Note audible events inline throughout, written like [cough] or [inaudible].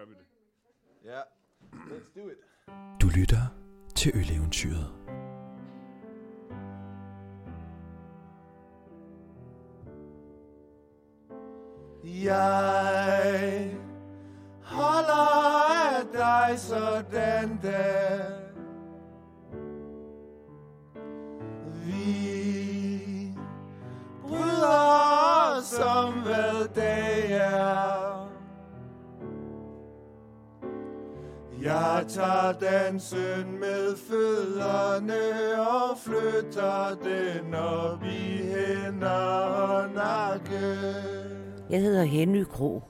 gør vi det. Ja, let's do it. Du lytter til Øleventyret. Jeg holder af dig sådan der. Jeg tager dansen med fødderne og flytter den op i hænder og nakke. Jeg hedder Henny Kro,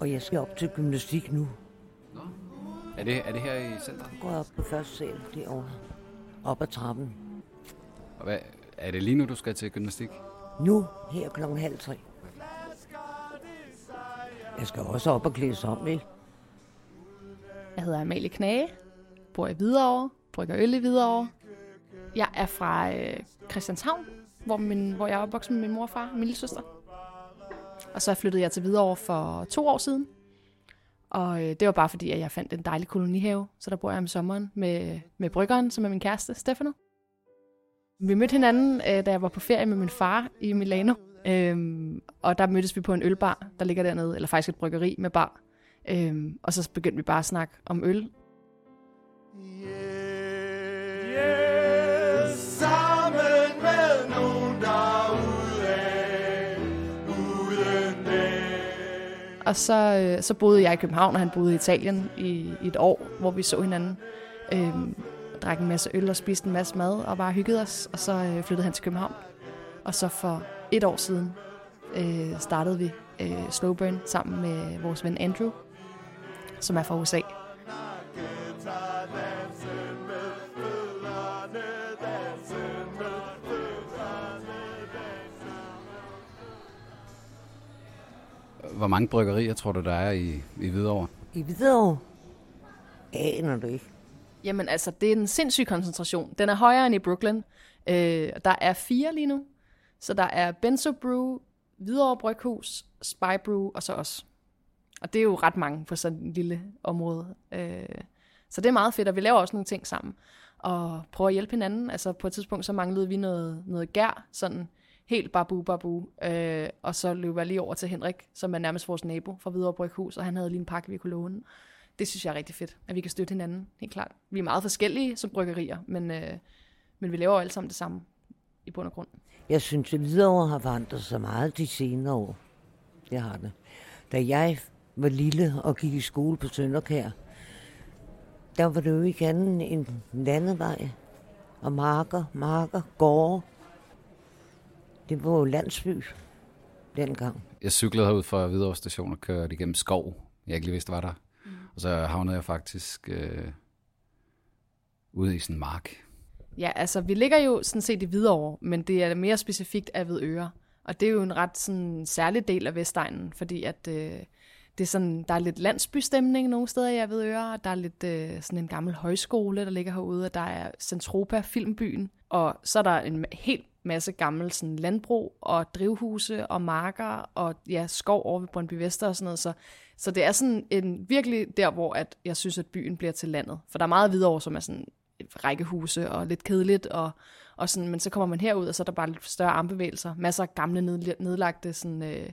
og jeg skal op til gymnastik nu. Er det, er det her i centret? Jeg går op på første sal derovre. Op ad trappen. Og hvad, er det lige nu, du skal til gymnastik? Nu, her klokken halv tre. Jeg skal også op og klædes om, ikke? Jeg hedder Amalie Knage, bor i Hvidovre, brygger øl i Hvidovre. Jeg er fra øh, Christianshavn, hvor, min, hvor jeg er opvokset med min mor og far, min lille søster. Og så flyttede jeg til Hvidovre for to år siden. Og øh, det var bare fordi, at jeg fandt en dejlig kolonihave, så der bor jeg om sommeren med, med bryggeren, som er min kæreste, Stefano. Vi mødte hinanden, øh, da jeg var på ferie med min far i Milano. Øhm, og der mødtes vi på en ølbar, der ligger dernede, eller faktisk et bryggeri med bar. Øhm, og så begyndte vi bare at snakke om øl. Yeah, sammen med nogen derude, uden. Og så, øh, så boede jeg i København, og han boede i Italien i, i et år, hvor vi så hinanden. Øhm, drak en masse øl og spiste en masse mad og bare hyggede os. Og så øh, flyttede han til København. Og så for et år siden øh, startede vi øh, Slowburn sammen med vores ven Andrew, som er fra USA. Hvor mange bryggerier tror du, der er i, i Hvidovre? I Hvidovre? Aner du ikke. Jamen altså, det er en sindssyg koncentration. Den er højere end i Brooklyn. Øh, der er fire lige nu. Så der er Benzo Brew, Hvidovre Bryghus, Spy Brew og så os. Og det er jo ret mange på sådan en lille område. Øh, så det er meget fedt, og vi laver også nogle ting sammen. Og prøver at hjælpe hinanden. Altså på et tidspunkt, så manglede vi noget, noget gær, sådan helt babu babu. Øh, og så løb jeg lige over til Henrik, som er nærmest vores nabo fra Hvidovre Bryghus, og han havde lige en pakke, vi kunne låne. Det synes jeg er rigtig fedt, at vi kan støtte hinanden, helt klart. Vi er meget forskellige som bryggerier, men, øh, men vi laver jo alle sammen det samme i bund og grund. Jeg synes, at Hvidovre har forandret sig meget de senere år. Det har det. Da jeg var lille og gik i skole på Sønderkær, der var det jo ikke andet end landevej og marker, marker, gårde. Det var jo landsby dengang. Jeg cyklede herud fra Hvidovre station og kørte igennem skov. Jeg ikke lige vidste, var der. Mm. Og så havnede jeg faktisk øh, ude i sådan en mark. Ja, altså vi ligger jo sådan set i Hvidovre, men det er mere specifikt af Hvidøre. Og det er jo en ret sådan, særlig del af Vestegnen, fordi at øh, det er sådan, der er lidt landsbystemning nogle steder jeg ved og der er lidt øh, sådan en gammel højskole, der ligger herude, og der er Centropa, filmbyen, og så er der en helt masse gammel sådan, landbrug og drivhuse og marker og ja, skov over ved Brøndby Vester og sådan noget. Så, så det er sådan en virkelig der, hvor at jeg synes, at byen bliver til landet. For der er meget videre, som er sådan rækkehuse og lidt kedeligt, og, og sådan, men så kommer man herud, og så er der bare lidt større armbevægelser. Masser af gamle nedlagte sådan, øh,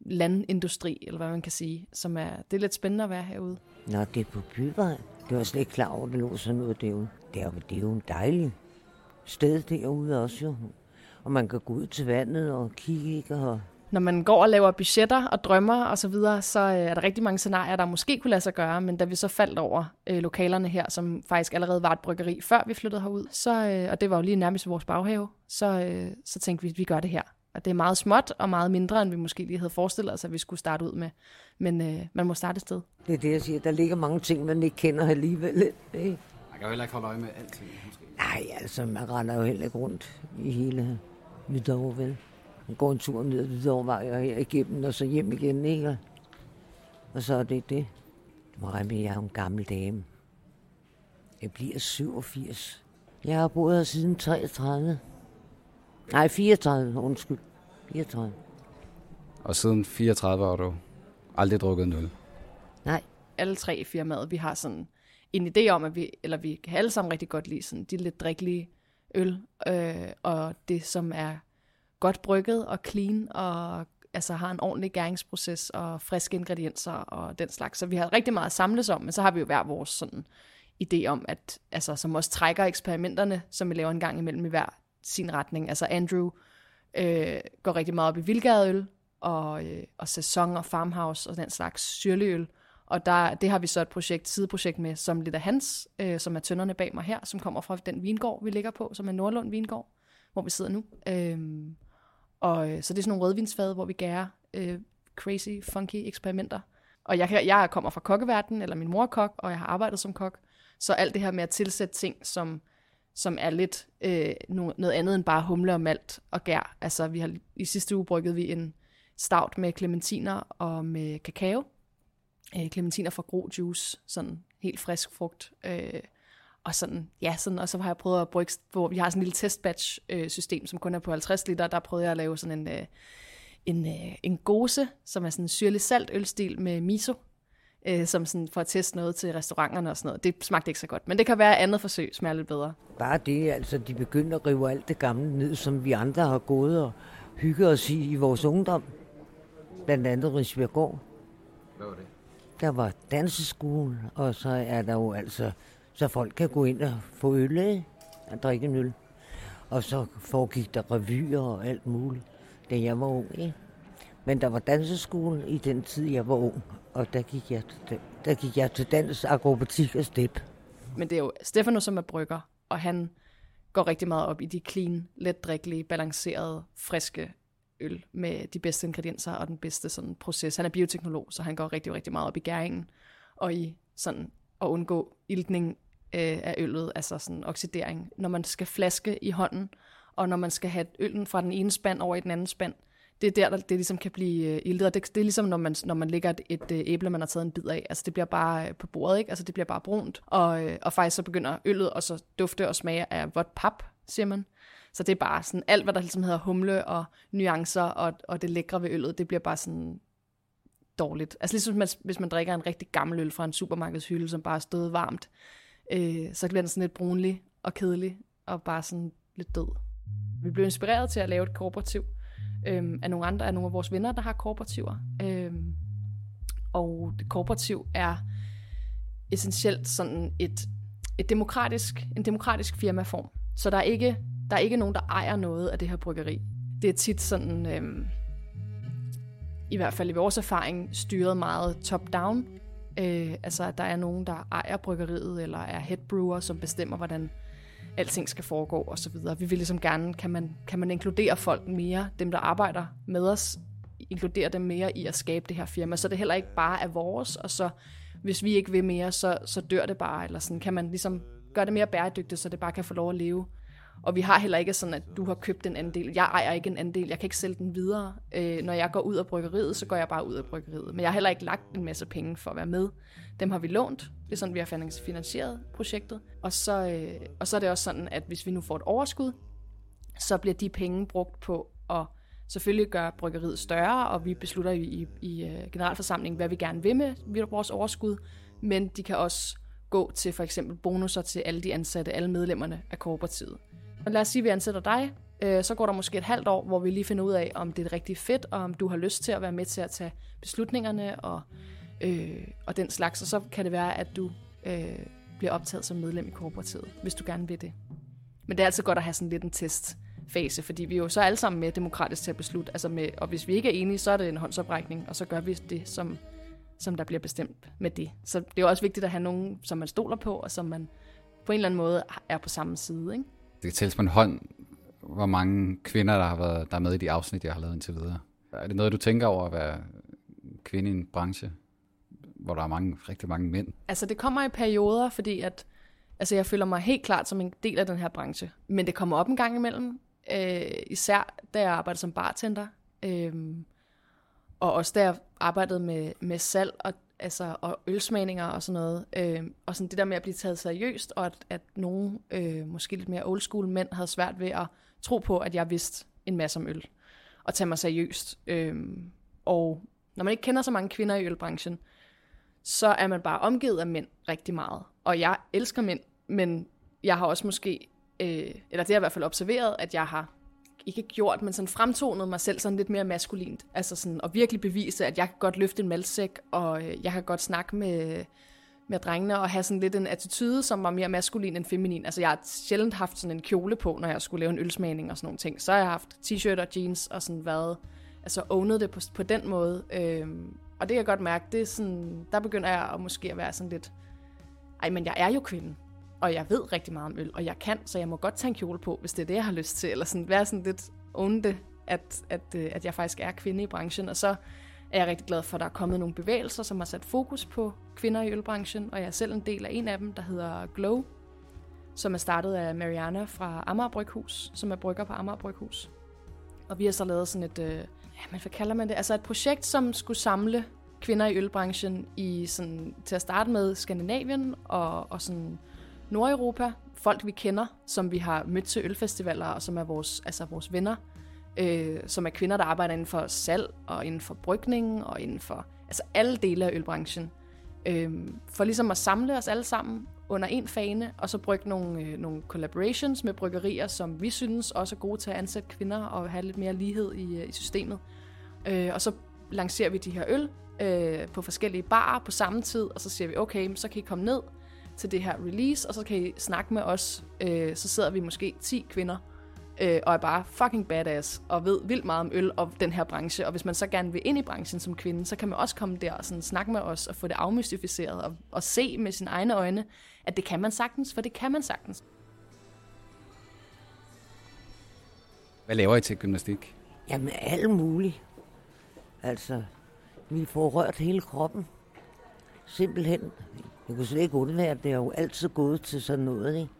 landindustri, eller hvad man kan sige, som er, det er lidt spændende at være herude. Nå, det er på byvej. Det var slet ikke klar over, at det lå sådan noget derude. Det er, jo- det er jo en dejlig sted derude også jo. Og man kan gå ud til vandet og kigge, og Når man går og laver budgetter og drømmer og så videre, så øh, er der rigtig mange scenarier, der måske kunne lade sig gøre, men da vi så faldt over øh, lokalerne her, som faktisk allerede var et bryggeri, før vi flyttede herud, så, øh, og det var jo lige nærmest vores baghave, så, øh, så tænkte vi, at vi gør det her. Og det er meget småt og meget mindre, end vi måske lige havde forestillet os, at vi skulle starte ud med. Men øh, man må starte et sted. det er det, jeg siger. Der ligger mange ting, man ikke kender alligevel. Ikke? Man kan jo heller ikke holde øje med alting, måske. Nej, altså, man render jo heller ikke rundt i hele Hvidovre, vel? Man går en tur ned ad Hvidovrevej og her igennem, og så hjem igen, ikke? Og så er det det. At jeg er jo en gammel dame. Jeg bliver 87. Jeg har boet her siden 33. Nej, 34, undskyld. 34. Og siden 34 har du aldrig drukket en øl. Nej, alle tre i firmaet, vi har sådan en idé om, at vi, eller vi kan alle sammen rigtig godt lide sådan de lidt drikkelige øl, øh, og det som er godt brygget og clean, og altså har en ordentlig gæringsproces og friske ingredienser og den slags. Så vi har rigtig meget at samles om, men så har vi jo hver vores sådan idé om, at altså, som også trækker eksperimenterne, som vi laver en gang imellem i hver sin retning. Altså Andrew øh, går rigtig meget op i vildgadeøl, og, øh, og sæson og farmhouse og den slags syrligøl. Og der, det har vi så et projekt, sideprojekt med, som lidt af hans, øh, som er tønderne bag mig her, som kommer fra den vingård, vi ligger på, som er Nordlund Vingård, hvor vi sidder nu. Øhm, øh, og så det er sådan nogle rødvinsfade, hvor vi gærer øh, crazy, funky eksperimenter. Og jeg, jeg kommer fra kokkeverdenen, eller min mor er kok, og jeg har arbejdet som kok. Så alt det her med at tilsætte ting, som, som er lidt øh, noget andet end bare humle og malt og gær. Altså vi har i sidste uge brygget vi en stout med clementiner og med kakao. Øh, clementiner fra Gro Juice, sådan helt frisk frugt. Øh, og sådan, ja, sådan, og så har jeg prøvet at brygge, hvor vi har sådan en lille testbatch øh, system, som kun er på 50 liter, der prøvede jeg at lave sådan en, øh, en, øh, en gose, som er sådan en syrlig salt ølstil med miso, øh, som sådan for at teste noget til restauranterne og sådan noget. Det smagte ikke så godt, men det kan være, at andet forsøg smager lidt bedre. Bare det, altså de begynder at rive alt det gamle ned, som vi andre har gået og hygget os i i vores ungdom. Blandt andet Rigsbjergård. Hvad var det? Der var danseskole, og så er der jo altså, så folk kan gå ind og få øl af, og drikke en øl. Og så foregik der revyer og alt muligt, da jeg var ung. Ikke? Men der var danseskole i den tid, jeg var ung, og der gik jeg til, der gik jeg til dans, akrobatik og step. Men det er jo Stefano, som er brygger, og han går rigtig meget op i de clean, let drikkelige, balancerede, friske øl med de bedste ingredienser og den bedste sådan, proces. Han er bioteknolog, så han går rigtig, rigtig meget op i gæringen og i sådan at undgå iltning øh, af øllet, altså sådan oxidering. Når man skal flaske i hånden, og når man skal have øllen fra den ene spand over i den anden spand, det er der, der det ligesom kan blive øh, iltet. Og det, det er ligesom, når man, når man lægger et, et øh, æble, man har taget en bid af. Altså, det bliver bare øh, på bordet, ikke? Altså, det bliver bare brunt. Og, og faktisk så begynder øllet og så dufte og smage af vådt pap, siger man. Så det er bare sådan, alt hvad der ligesom hedder humle og nuancer og, og det lækre ved øllet, det bliver bare sådan dårligt. Altså ligesom man, hvis man drikker en rigtig gammel øl fra en supermarkedshylde, som bare er stået varmt, øh, så bliver den sådan lidt brunlig og kedelig og bare sådan lidt død. Vi blev inspireret til at lave et kooperativ øhm, af nogle andre, af nogle af vores venner, der har kooperativer. Øhm, og det kooperativ er essentielt sådan et, et demokratisk, en demokratisk firmaform. Så der er ikke der er ikke nogen, der ejer noget af det her bryggeri. Det er tit sådan, øhm, i hvert fald i vores erfaring, styret meget top-down. Øh, altså, at der er nogen, der ejer bryggeriet, eller er headbrewer, som bestemmer, hvordan alting skal foregå og så videre. Vi vil ligesom gerne, kan man, kan man inkludere folk mere, dem der arbejder med os, inkludere dem mere i at skabe det her firma, så det heller ikke bare er vores, og så hvis vi ikke vil mere, så, så dør det bare, eller sådan. Kan man ligesom gøre det mere bæredygtigt, så det bare kan få lov at leve? Og vi har heller ikke sådan, at du har købt en andel. Jeg ejer ikke en andel. Jeg kan ikke sælge den videre. Øh, når jeg går ud af bryggeriet, så går jeg bare ud af bryggeriet. Men jeg har heller ikke lagt en masse penge for at være med. Dem har vi lånt. Det er sådan, vi har finansieret projektet. Og så, øh, og så er det også sådan, at hvis vi nu får et overskud, så bliver de penge brugt på at selvfølgelig gøre bryggeriet større, og vi beslutter i, i, i øh, generalforsamlingen, hvad vi gerne vil med vores overskud, men de kan også gå til for eksempel bonusser til alle de ansatte, alle medlemmerne af kooperativet. Og lad os sige, at vi ansætter dig, øh, så går der måske et halvt år, hvor vi lige finder ud af, om det er rigtig fedt, og om du har lyst til at være med til at tage beslutningerne og, øh, og den slags. Og så kan det være, at du øh, bliver optaget som medlem i kooperativet, hvis du gerne vil det. Men det er altid godt at have sådan lidt en testfase, fordi vi er jo så alle sammen med demokratisk til at beslutte, altså med, og hvis vi ikke er enige, så er det en håndsoprækning, og så gør vi det, som, som der bliver bestemt med det. Så det er også vigtigt at have nogen, som man stoler på, og som man på en eller anden måde er på samme side. Ikke? Det kan tælles på en hånd, hvor mange kvinder, der har været der er med i de afsnit, jeg har lavet indtil videre. Er det noget, du tænker over at være kvinde i en branche, hvor der er mange, rigtig mange mænd? Altså det kommer i perioder, fordi at, altså jeg føler mig helt klart som en del af den her branche. Men det kommer op en gang imellem, øh, især da jeg arbejdede som bartender. Øh, og også da jeg arbejdede med, med salg og altså, og ølsmagninger og sådan noget. Øh, og sådan det der med at blive taget seriøst, og at, at nogle, øh, måske lidt mere old school mænd, havde svært ved at tro på, at jeg vidste en masse om øl, og tage mig seriøst. Øh, og når man ikke kender så mange kvinder i ølbranchen, så er man bare omgivet af mænd rigtig meget. Og jeg elsker mænd, men jeg har også måske, øh, eller det har jeg i hvert fald observeret, at jeg har ikke gjort, men sådan fremtonet mig selv sådan lidt mere maskulint. Altså sådan at virkelig bevise, at jeg kan godt løfte en malsæk, og øh, jeg kan godt snakke med, med drengene, og have sådan lidt en attitude, som var mere maskulin end feminin. Altså jeg har sjældent haft sådan en kjole på, når jeg skulle lave en ølsmagning og sådan nogle ting. Så har jeg haft t-shirt og jeans og sådan været, altså ownet det på, på den måde. Øhm, og det kan jeg godt mærke, det er sådan, der begynder jeg at måske at være sådan lidt, ej, men jeg er jo kvinde og jeg ved rigtig meget om øl, og jeg kan, så jeg må godt tage en kjole på, hvis det er det, jeg har lyst til, eller sådan være sådan lidt onde, at, at, øh, at jeg faktisk er kvinde i branchen, og så er jeg rigtig glad for, at der er kommet nogle bevægelser, som har sat fokus på kvinder i ølbranchen, og jeg er selv en del af en af dem, der hedder Glow, som er startet af Mariana fra Amager Bryghus, som er brygger på Amager Bryghus. Og vi har så lavet sådan et, øh, ja, men hvad kalder man det? Altså et projekt, som skulle samle kvinder i ølbranchen i sådan, til at starte med Skandinavien og, og sådan Nordeuropa, folk vi kender, som vi har mødt til ølfestivaler, og som er vores, altså vores venner, øh, som er kvinder, der arbejder inden for salg, og inden for brygning, og inden for altså alle dele af ølbranchen. Øh, for ligesom at samle os alle sammen under en fane, og så brygge nogle, øh, nogle collaborations med bryggerier, som vi synes også er gode til at ansætte kvinder og have lidt mere lighed i, øh, i systemet. Øh, og så lancerer vi de her øl øh, på forskellige barer på samme tid, og så siger vi, okay, så kan I komme ned, til det her release, og så kan I snakke med os. Øh, så sidder vi måske 10 kvinder, øh, og er bare fucking badass, og ved vildt meget om øl og den her branche. Og hvis man så gerne vil ind i branchen som kvinde, så kan man også komme der og sådan snakke med os, og få det afmystificeret, og, og se med sine egne øjne, at det kan man sagtens, for det kan man sagtens. Hvad laver I til gymnastik? Jamen, alt muligt. Altså, vi får rørt hele kroppen. Simpelthen. Jeg kunne slet ikke undvære, det er jo altid gået til sådan noget, ikke?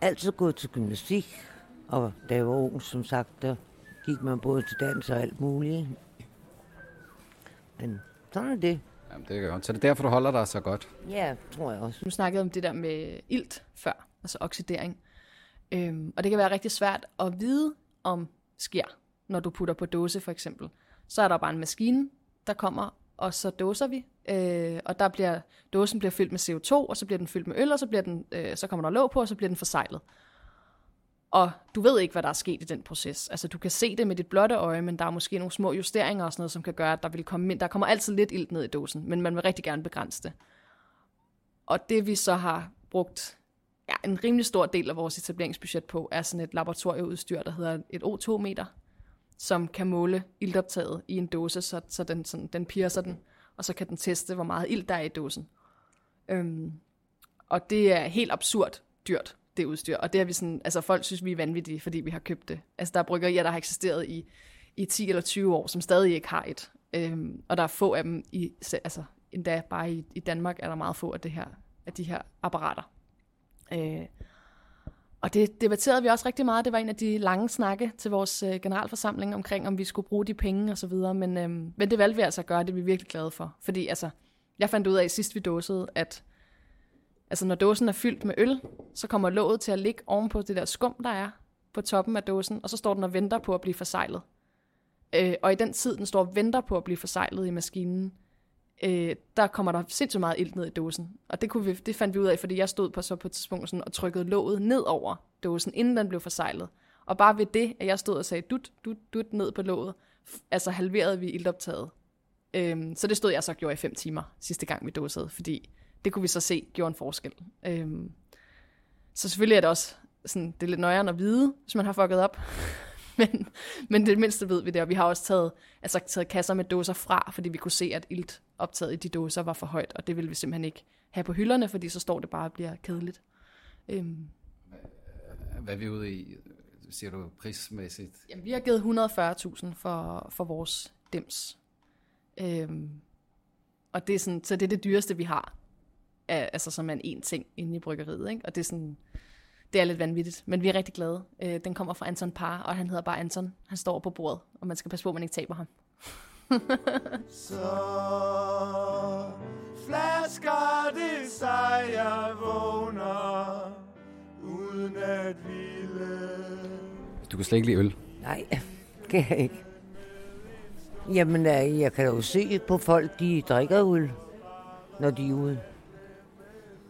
Altid gået til gymnastik, og da jeg var ung, som sagt, der gik man både til dans og alt muligt. Men sådan er det. Jamen, det er godt. Så det er derfor, du holder dig så godt? Ja, tror jeg også. Nu snakkede om det der med ilt før, altså oxidering. Øhm, og det kan være rigtig svært at vide, om sker, når du putter på dåse for eksempel. Så er der bare en maskine, der kommer, og så dåser vi, øh, og der bliver, dåsen bliver fyldt med CO2, og så bliver den fyldt med øl, og så, bliver den, øh, så kommer der låg på, og så bliver den forsejlet. Og du ved ikke, hvad der er sket i den proces. Altså, du kan se det med dit blotte øje, men der er måske nogle små justeringer og sådan noget, som kan gøre, at der vil komme ind. Der kommer altid lidt ilt ned i dåsen, men man vil rigtig gerne begrænse det. Og det vi så har brugt ja, en rimelig stor del af vores etableringsbudget på, er sådan et laboratorieudstyr, der hedder et O2-meter, som kan måle iltoptaget i en dåse, så, så den, sådan, den piercer den, og så kan den teste, hvor meget ilt der er i dåsen. Øhm, og det er helt absurd dyrt, det udstyr. Og det har vi sådan, altså folk synes, vi er vanvittige, fordi vi har købt det. Altså der er bryggerier, der har eksisteret i, i 10 eller 20 år, som stadig ikke har et. Øhm, og der er få af dem, i, altså endda bare i, i Danmark er der meget få af, det her, af de her apparater. Øh, og det debatterede vi også rigtig meget. Det var en af de lange snakke til vores øh, generalforsamling omkring, om vi skulle bruge de penge og så videre. Men, øh, men det valgte vi altså at gøre, det er vi virkelig glade for. Fordi altså, jeg fandt ud af sidst vi dåsede, at altså, når dåsen er fyldt med øl, så kommer låget til at ligge ovenpå det der skum, der er på toppen af dåsen, og så står den og venter på at blive forsejlet. Øh, og i den tid, den står og venter på at blive forsejlet i maskinen, øh, der kommer der sindssygt meget ilt ned i dåsen. Og det, kunne vi, det fandt vi ud af, fordi jeg stod på, så på et tidspunkt sådan, og trykkede låget ned over dåsen, inden den blev forsejlet. Og bare ved det, at jeg stod og sagde dut, dut, dut ned på låget, altså halverede vi iltoptaget. Øhm, så det stod jeg så og gjorde i fem timer sidste gang vi dåsede, fordi det kunne vi så se gjorde en forskel. Øhm, så selvfølgelig er det også sådan, det er lidt nøjere at vide, hvis man har fucket op. [laughs] men, men det mindste ved vi det, og vi har også taget, altså, taget kasser med dåser fra, fordi vi kunne se, at iltoptaget i de dåser var for højt, og det ville vi simpelthen ikke have på hylderne, fordi så står det bare og bliver kedeligt. Øhm. Hvad er vi ude i, siger du, prismæssigt? Jamen, vi har givet 140.000 for, for vores dims. Øhm. Og det er sådan, så det er det dyreste, vi har, altså som er en ting inde i bryggeriet, ikke? og det er sådan, det er lidt vanvittigt, men vi er rigtig glade. Øh, den kommer fra Anton Par, og han hedder bare Anton. Han står på bordet, og man skal passe på, at man ikke taber ham. [laughs] Så flasker det sig, jeg vågner, uden at ville. Du kan slet ikke lide øl. Nej, kan jeg ikke. Jamen, øh, jeg kan jo se på folk, de drikker øl. når de er ude.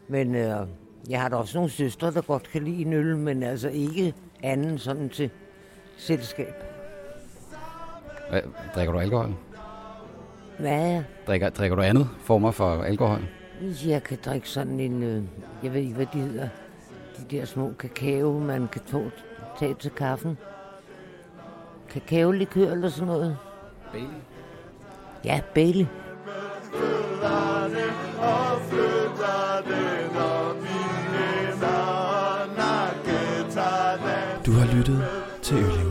Men øh, jeg har da også nogle søstre, der godt kan lide en øl, men altså ikke anden sådan til selskab. Hvad, drikker du alkohol? Hvad? Drikker, drikker du andet former for alkohol? Jeg kan drikke sådan en, øh, jeg ved ikke, hvad de hedder, de der små kakao, man kan tage til kaffen. Kakaolikør eller sådan noget. Bailey. Ja, Bailey. Lyttet til Ølling.